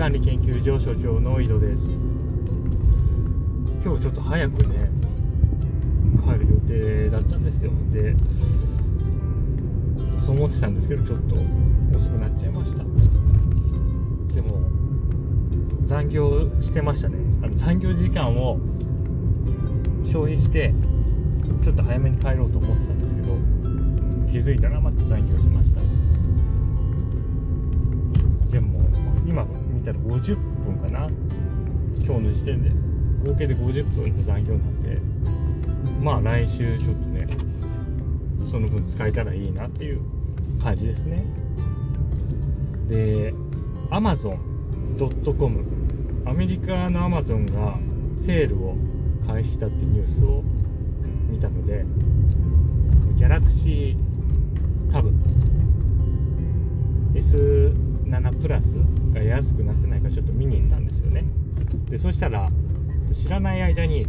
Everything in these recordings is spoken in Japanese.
管理研究所所長の井戸です。今日ちょっと早くね帰る予定だったんですよ。でそう思ってたんですけどちょっと遅くなっちゃいました。でも残業してましたね。あの残業時間を消費してちょっと早めに帰ろうと思ってたんですけど気づいたらまた残業しました。50分かな。今日の時点で。合計で50分の残業なんで。まあ来週ちょっとねその分使えたらいいなっていう感じですね。で Amazon.com アメリカの Amazon がセールを開始したってニュースを見たのでギャラクシータブ S7 プラスが安くなってないかちょっと見に行ったんですよね。でそしたら知らない間に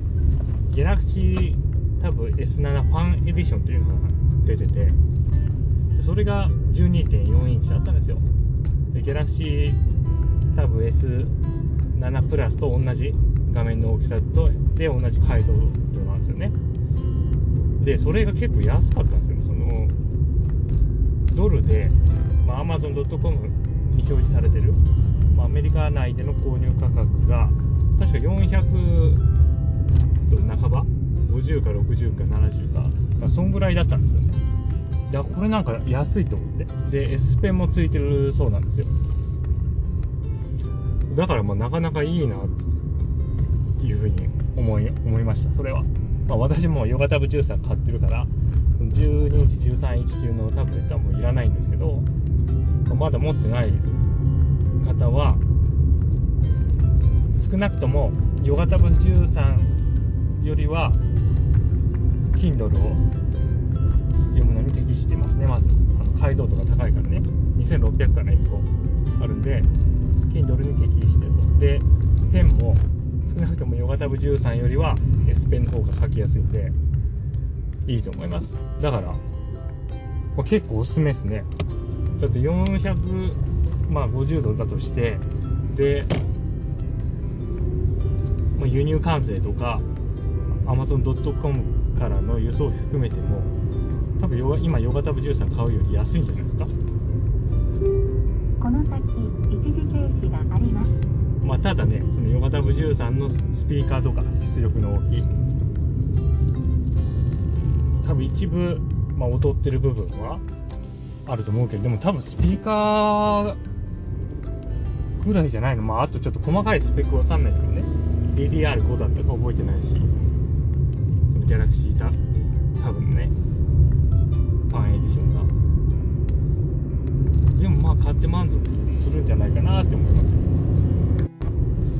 ギャラクシータブ S7 ファンエディションというのが出ててでそれが12.4インチだったんですよ。でギャラクシータブ S7 プラスと同じ画面の大きさとで同じ解像度なんですよね。でそれが結構安かったんですよね。そのドルで、まあ、Amazon.com に表示されてる、まあ、アメリカ内での購入価格が確か400ドル半ば？50か60か70か。かそんぐらいだったんですよね。いやこれなんか安いと思って。で S ペンもついてるそうなんですよ。だからまあなかなかいいなっていうふうに思い思いました。それは、まあ、私もヨガタブ13買ってるから12インチ13インチ級のタブレットはもういらないんですけど、まだ持ってない方は少なくともヨガタブ13よりは Kindle を読むのに適してますね。まずあの解像度が高いからね。2600から1個あるんで Kindle に適してると。でペンも少なくともヨガタブ13よりは S ペンの方が書きやすいんでいいと思います。だから、まあ、結構おすすめですね。だって400まあ50度だとしてで、まあ、輸入関税とか Amazon.com からの輸送費含めても多分今ヨガタブ13買うより安いんじゃないですか？この先一時停止があります。まあただねそのヨガタブ13のスピーカーとか出力の大きい多分一部、まあ、劣ってる部分はあると思うけどでも多分スピーカーぐらいじゃないの？まああとちょっと細かいスペックわかんないですけどね。DDR5 だったか覚えてないし。そのギャラクシータ多分ね。ファンエディションが。でもまあ買って満足するんじゃないかなって思います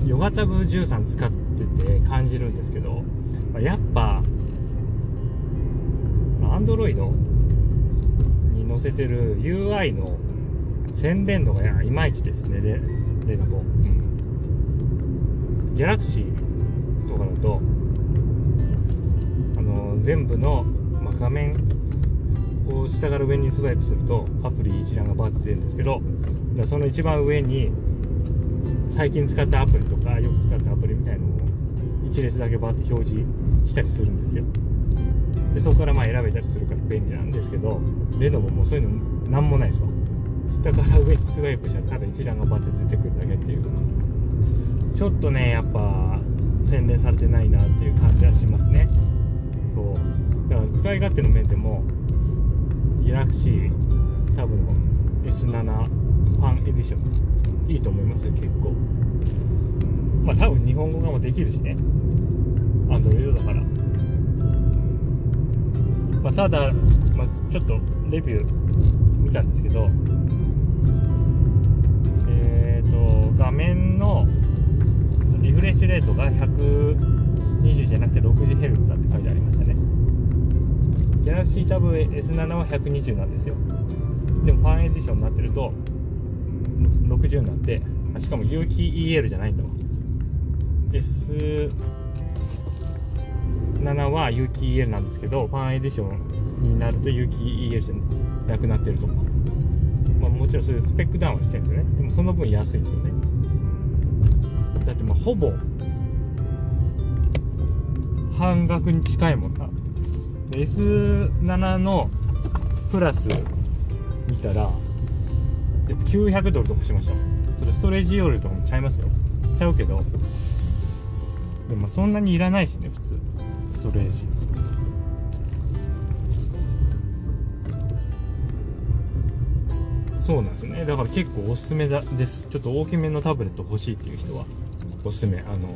ヨガタブ13使ってて感じるんですけど、まあやっぱアンドロイドに載せてる UI の洗練度がいまいちですね。レレノボ、う。ん、ギャラクシーとかだとあの全部の、まあ、画面を下から上にスワイプするとアプリ一覧がバッて出るんですけどだその一番上に最近使ったアプリとかよく使ったアプリみたいのを一列だけバッて表示したりするんですよ。でそこからまあ選べたりするから便利なんですけどレノボもそういうのなんもないですわ下から上にスワイプしたらただ一覧がバッて出てくるだけっていうちょっとねやっぱ洗練されてないなっていう感じはしますね。そう。だから使い勝手の面でもギラクシー多分 S7 ファンエディションいいと思いますよ結構。まあ多分日本語がもできるしね。アンドロイドだから。まあ、ただ、まあ、ちょっとレビュー見たんですけど、画面のリフレッシュレートが120じゃなくて 60Hz だって書いてありましたね。Galaxy Tab S7 は120なんですよ。でもファンエディションになってると60になってしかも有機 EL じゃないんだわ。S 7は有機 EL なんですけどファンエディションになると有機 EL じゃなくなってると。か、まあ、もちろんそういうスペックダウンはしてるんですよね。でもその分安いんですよね。だってまあほぼ半額に近いもんな。S7 のプラス見たら900ドルとかしました。それストレージ容量とかもちゃいますよ。ちゃうけどでもそんなにいらないしね普通。ストレージ。そうなんですね。だから結構おすすめだです。ちょっと大きめのタブレット欲しいっていう人は。おすすめあの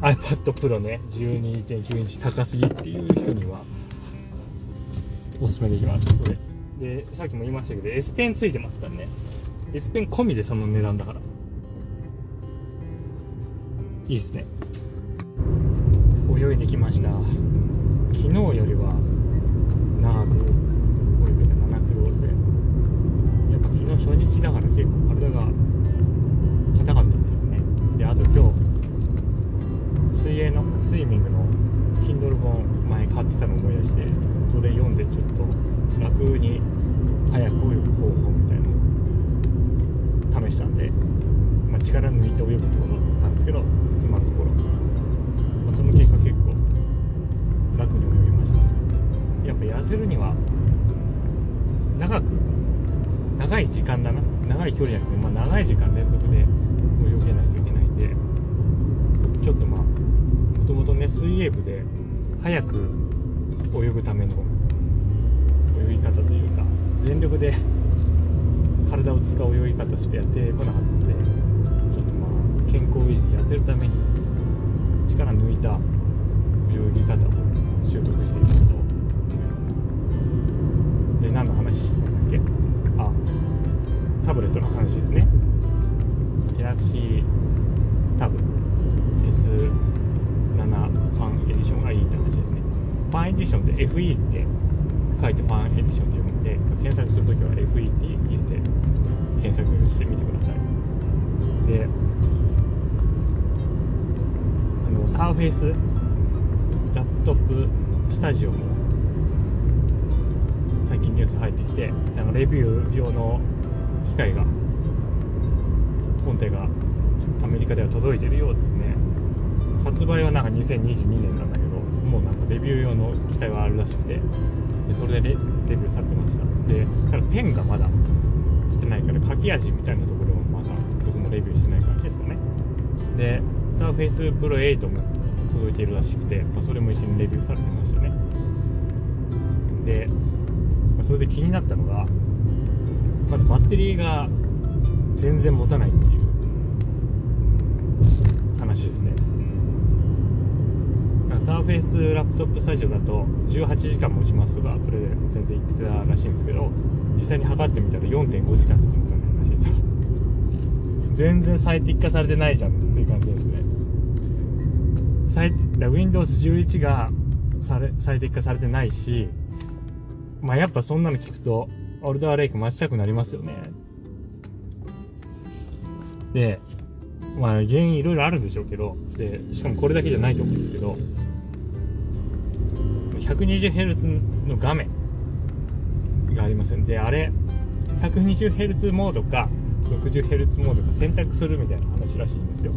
iPad Pro ね12.9インチ高すぎっていう人にはおすすめできますそれ。でさっきも言いましたけど S ペンついてますからね。S ペン込みでその値段だから。いいっすね。泳いできました。昨日よりは長く泳げたかなクロールでやっぱ昨日初日だから結構体がであと今日水泳のスイミングの Kindle 本前買ってたの思い出してそれ読んでちょっと楽に早く泳ぐ方法みたいなのを試したんで、まあ、力抜いて泳ぐってことなんですけどつまるところ、まあ、その結果結構楽に泳ぎました。やっぱ痩せるには長く長い時間だな。長い距離じゃなくて、まあ、長い時間連続で泳げないとでちょっとまあもともとね水泳部で早く泳ぐための泳ぎ方というか全力で体を使う泳ぎ方しかやってこなかったのでちょっとまあ健康維持痩せるために力抜いた泳ぎ方を習得していこうと思います。で何の話してたんだっけ？あタブレットの話ですね。ギャラクシーディションって FE って書いてファンエディションって読むんで検索するときは FE って入れて検索してみてください。であのサーフェイスラップトップスタジオも最近ニュース入ってきてなんかレビュー用の機械が本体がアメリカでは届いてるようですね。発売はなんか2022年なんだけどもうなんかレビュー用の機体はあるらしくてでそれでレレビューされてました。でただペンがまだしてないから書き味みたいなところもまだどこもレビューしてない感じですかね。で Surface Pro 8も届いているらしくて、まあ、それも一緒にレビューされてましたね。で、まあそれで気になったのがまずバッテリーが全然持たないっていう話ですね。サーフェイスラップトップスタジオだと18時間持ちますとかプレゼンで言ってたらしいんですけど実際に測ってみたら4.5時間しか持たないらしいんですよ。全然最適化されてないじゃんっていう感じですね。最 Windows11 がされ最適化されてないしまあやっぱそんなの聞くとオルダーレイク待ちたくなりますよね。でまあ原因いろいろあるんでしょうけどでしかもこれだけじゃないと思うんですけど 120Hz の画面がありますん。であれ 120Hz モードか 60Hz モードか選択するみたいな話らしいんですよ。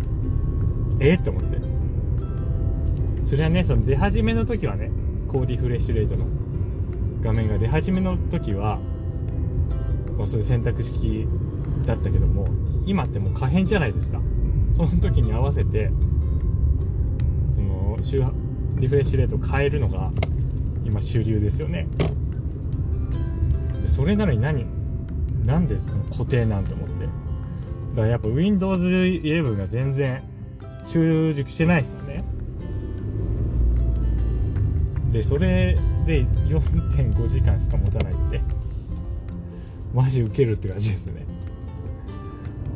え？っ、と思って。それはねその出始めの時はね高リフレッシュレートの画面が出始めの時は、まあ、そういう選択式だったけども今ってもう可変じゃないですか。その時に合わせてその周波リフレッシュレートを変えるのが今主流ですよね。でそれなのに何？なんでその固定なんて思って？だからやっぱ Windows 11が全然習熟してないですよね。でそれで4.5時間しか持たないって。マジウケるって感じですね。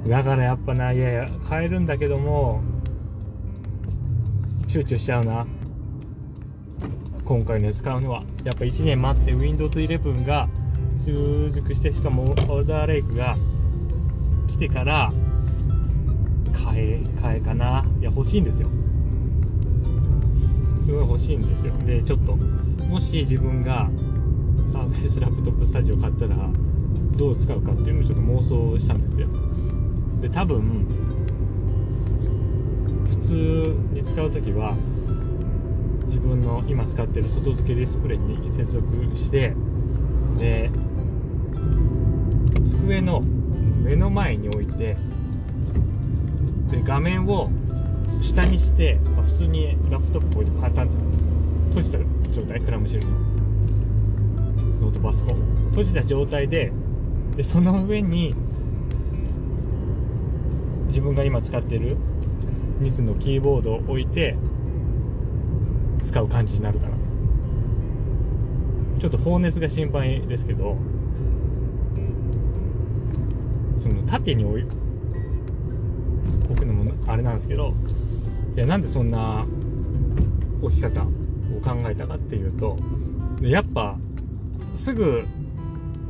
だからやっぱないやいや変えるんだけども躊躇しちゃうな。今回ね使うのはやっぱ1年待って Windows 11が習熟してしかもオーダーレイクが来てから買え買えかな。いや欲しいんですよ。すごい欲しいんですよ。でちょっともし自分がサーフェイスラップトップスタジオ買ったらどう使うかっていうのをちょっと妄想したんですよ。で多分普通に使う時は自分の今使ってる外付けディスプレイに接続してで机の目の前に置いてで画面を下にして、まあ普通にラップトップ置いてパタンって閉じた状態クラムシェルのノートパソコン閉じた状態ででその上に自分が今使ってるニスのキーボードを置いて使う感じになるかなちょっと放熱が心配ですけどその縦に置い置くのもあれなんですけどいやなんでそんな置き方を考えたかっていうとやっぱすぐ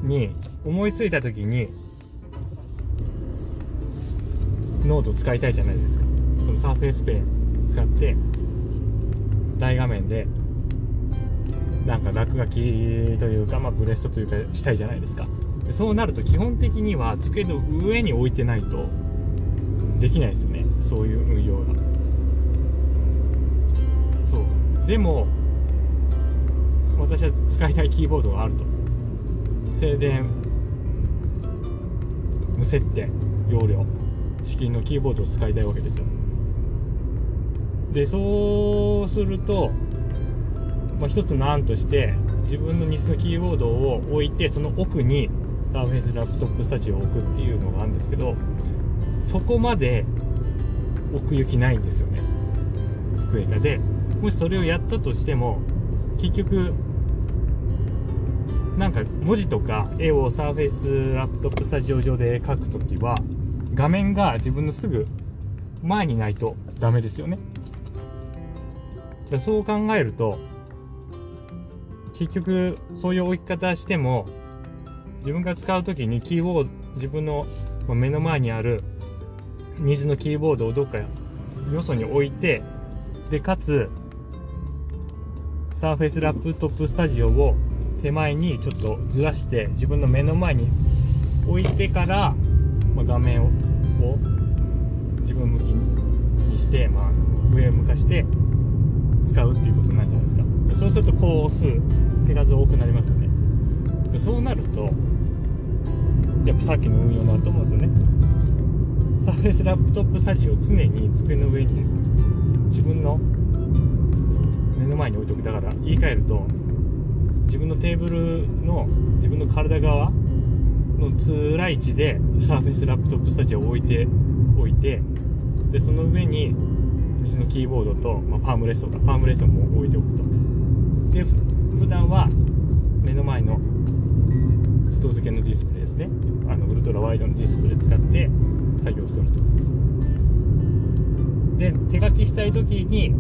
に思いついた時にノート使いたいじゃないですか。その Surface Pen 使って大画面でなんか落書きというか、まあ、ブレストというかしたいじゃないですか。でそうなると基本的には机の上に置いてないとできないですよね。そういう運用がそう。でも私は使いたいキーボードがあると。静電無接点容量。式のキーボードを使いたいわけですよ。でそうすると、まあ、一つの案として自分のニスのキーボードを置いてその奥に Surface Laptop Studio を置くっていうのがあるんですけどそこまで奥行きないんですよね。机がで。もしそれをやったとしても結局なんか文字とか絵を Surface Laptop Studio 上で書くときは画面が自分のすぐ前にないとダメですよね。でそう考えると結局そういう置き方しても自分が使うときにキーボード自分の目の前にあるニーズのキーボードをどっかよそに置いてでかつサーフェイスラップトップスタジオを手前にちょっとずらして自分の目の前に置いてから、まあ、画面を自分向きにして、まあ、上を向かして使うっていうことなんじゃないですか。でそうすると工数手数多くなりますよね。でそうなるとやっぱさっきの運用になると思うんですよね。サーフェスラップトップスタジオを常に机の上に自分の目の前に置いとく。だから言い換えると自分のテーブルの自分の体側の辛い位置でサーフェスラップトップスタジオを置いて置いてでその上に水のキーボードと、まあ、パームレストかパームレストも置いておくと。で普段は目の前の外付けのディスプレイですね。あのウルトラワイドのディスプレイ使って作業すると。で手書きしたい時に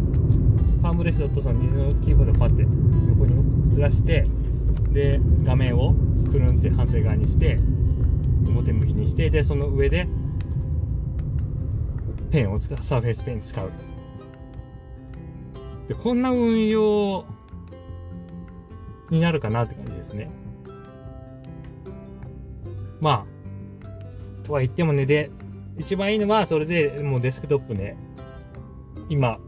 パームレストとその水のキーボードをパッて横にずらしてで画面をくるんって反対側にして表向きにしてでその上でペンを使う。サーフェイスペン使う。でこんな運用になるかなって感じですねまあとは言ってもねで一番いいのはそれでもうデスクトップね今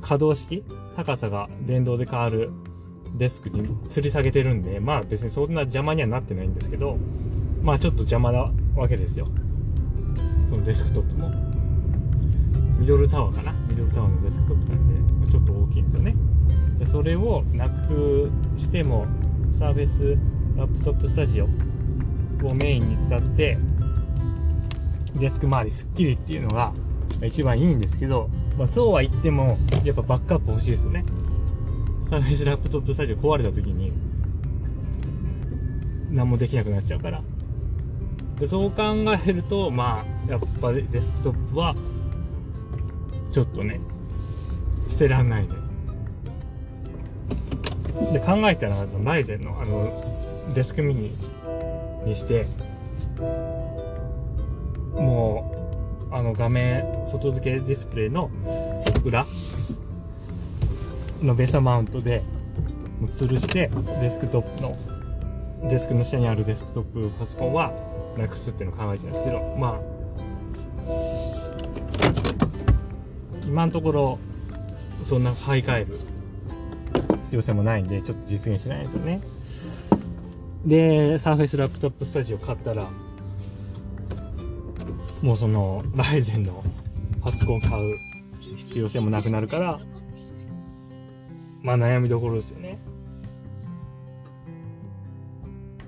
可動式高さが電動で変わるデスクに吊り下げてるんで、まあ別にそんな邪魔にはなってないんですけど、まあちょっと邪魔なわけですよ。そのデスクトップも。ミドルタワーかな？ミドルタワーのデスクトップなんで、まあちょっと大きいんですよね。でそれをなくしても、サーフェスラップトップスタジオをメインに使って、デスク周りすっきりっていうのが一番いいんですけど、まあそうは言っても、やっぱバックアップ欲しいですよね。サーフェスラップトップスタジオ壊れた時に何もできなくなっちゃうからでそう考えるとまあやっぱデスクトップはちょっとね捨てらんないで。で考えたのがそのライゼンのあのデスクミニにしてもうあの画面外付けディスプレイの裏のベースマウントでも吊るしてデスクトップのデスクの下にあるデスクトップパソコンはなくすっていうのを考えてるんですけどまあ今のところそんな買い替える必要性もないんでちょっと実現しないんですよね。でサーフェイスラップトップスタジオ買ったらもうそのライゼンのパソコン買う必要性もなくなるからまあ悩みどころですよね。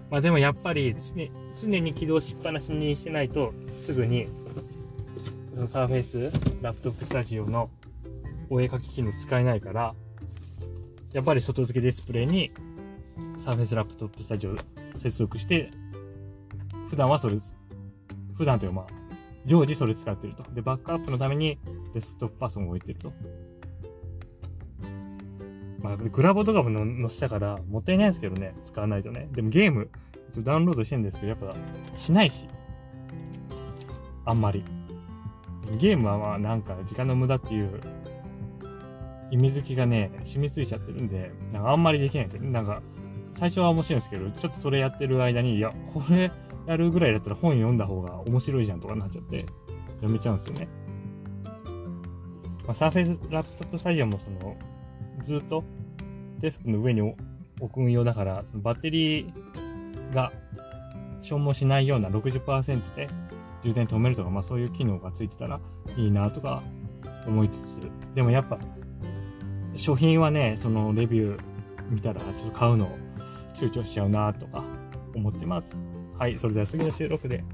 まあでもやっぱり常常に起動しっぱなしにしてないとすぐにそのサーフェイスラップトップスタジオのお絵描き機能使えないからやっぱり外付けディスプレイにサーフェイスラップトップスタジオ接続して普段はそれ普段というかまあ常時それ使ってるとでバックアップのためにデスクトップパソコンを置いてるとまあ、やっぱりグラボとかも載せたから、もったいないですけどね、使わないとね。でもゲーム、ダウンロードしてるんですけど、やっぱ、しないし。あんまり。ゲームはまあ、なんか、時間の無駄っていう、意味付きがね、染みついちゃってるんで、なんかあんまりできないんですよ。なんか、最初は面白いんですけど、ちょっとそれやってる間に、いや、これやるぐらいだったら本読んだ方が面白いじゃんとかなっちゃって、やめちゃうんですよね。まあ、サーフェイスラップトップスタジオもその、ずっとデスクの上に置く用だから、そのバッテリーが消耗しないような60%で充電止めるとか、まあそういう機能がついてたらいいなとか思いつつ、でもやっぱ、商品はね、そのレビュー見たらちょっと買うのを躊躇しちゃうなとか思ってます。はい、それでは次の収録で